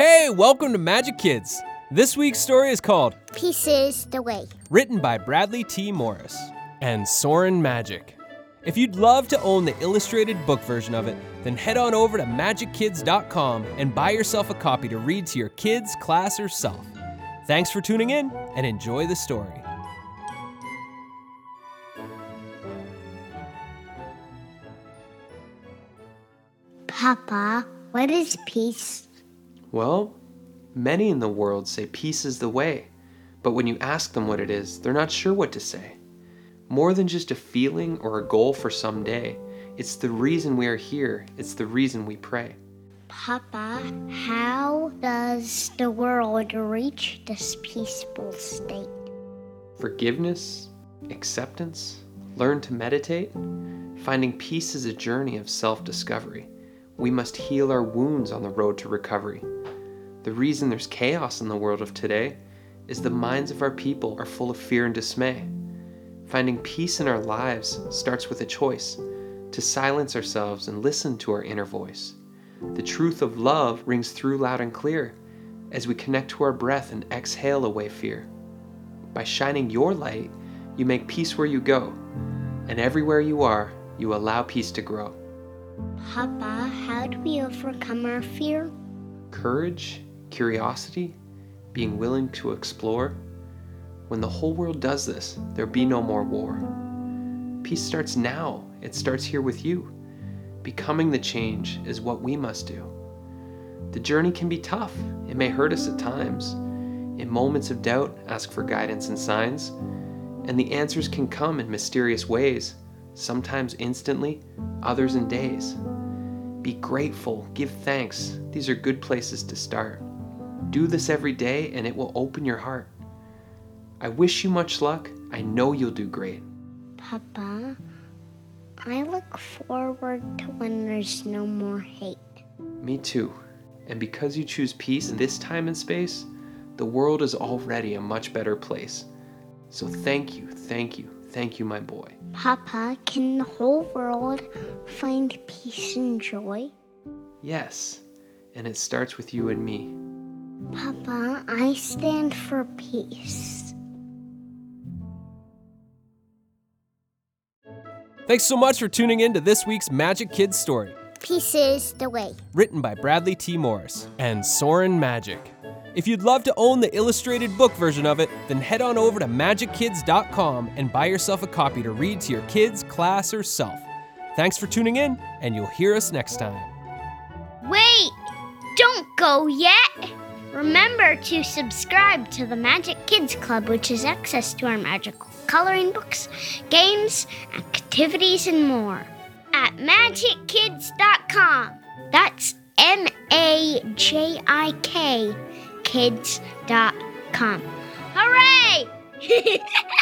Hey, welcome to Majik Kids. This week's story is called Peace is the Way. Written by Bradley T. Morris and Soren Majik. If you'd love to own the illustrated book version of it, then head on over to majikkids.com and buy yourself a copy to read to your kids, class, or self. Thanks for tuning in and enjoy the story. Papa, what is peace? Well, many in the world say peace is the way, but when you ask them what it is, they're not sure what to say. More than just a feeling or a goal for some day, it's the reason we are here, it's the reason we pray. Papa, how does the world reach this peaceful state? Forgiveness, acceptance, learn to meditate. Finding peace is a journey of self discovery. We must heal our wounds on the road to recovery. The reason there's chaos in the world of today is the minds of our people are full of fear and dismay. Finding peace in our lives starts with a choice to silence ourselves and listen to our inner voice. The truth of love rings through loud and clear as we connect to our breath and exhale away fear. By shining your light, you make peace where you go, and everywhere you are, you allow peace to grow. Papa, how do we overcome our fear? Courage, curiosity, being willing to explore. When the whole world does this, there'll be no more war. Peace starts now, it starts here with you. Becoming the change is what we must do. The journey can be tough, it may hurt us at times. In moments of doubt, ask for guidance and signs, and the answers can come in mysterious ways, sometimes instantly, others in days. Be grateful, give thanks. These are good places to start. Do this every day and it will open your heart. I wish you much luck. I know you'll do great. Papa, I look forward to when there's no more hate. Me too. And because you choose peace in this time and space, the world is already a much better place. So thank you, thank you, thank you, my boy. Papa, can the whole world find peace and joy? Yes, and it starts with you and me. Papa, I stand for peace. Thanks so much for tuning in to this week's Majik Kids story. Peace is the way. Written by Bradley T. Morris and Soren Majik. If you'd love to own the illustrated book version of it, then head on over to majikkids.com and buy yourself a copy to read to your kids, class, or self. Thanks for tuning in, and you'll hear us next time. Wait! Don't go yet! Remember to subscribe to the Majik Kids Club, which has access to our magical coloring books, games, activities, and more at majikkids.com. That's M A J I K kids.com. Hooray!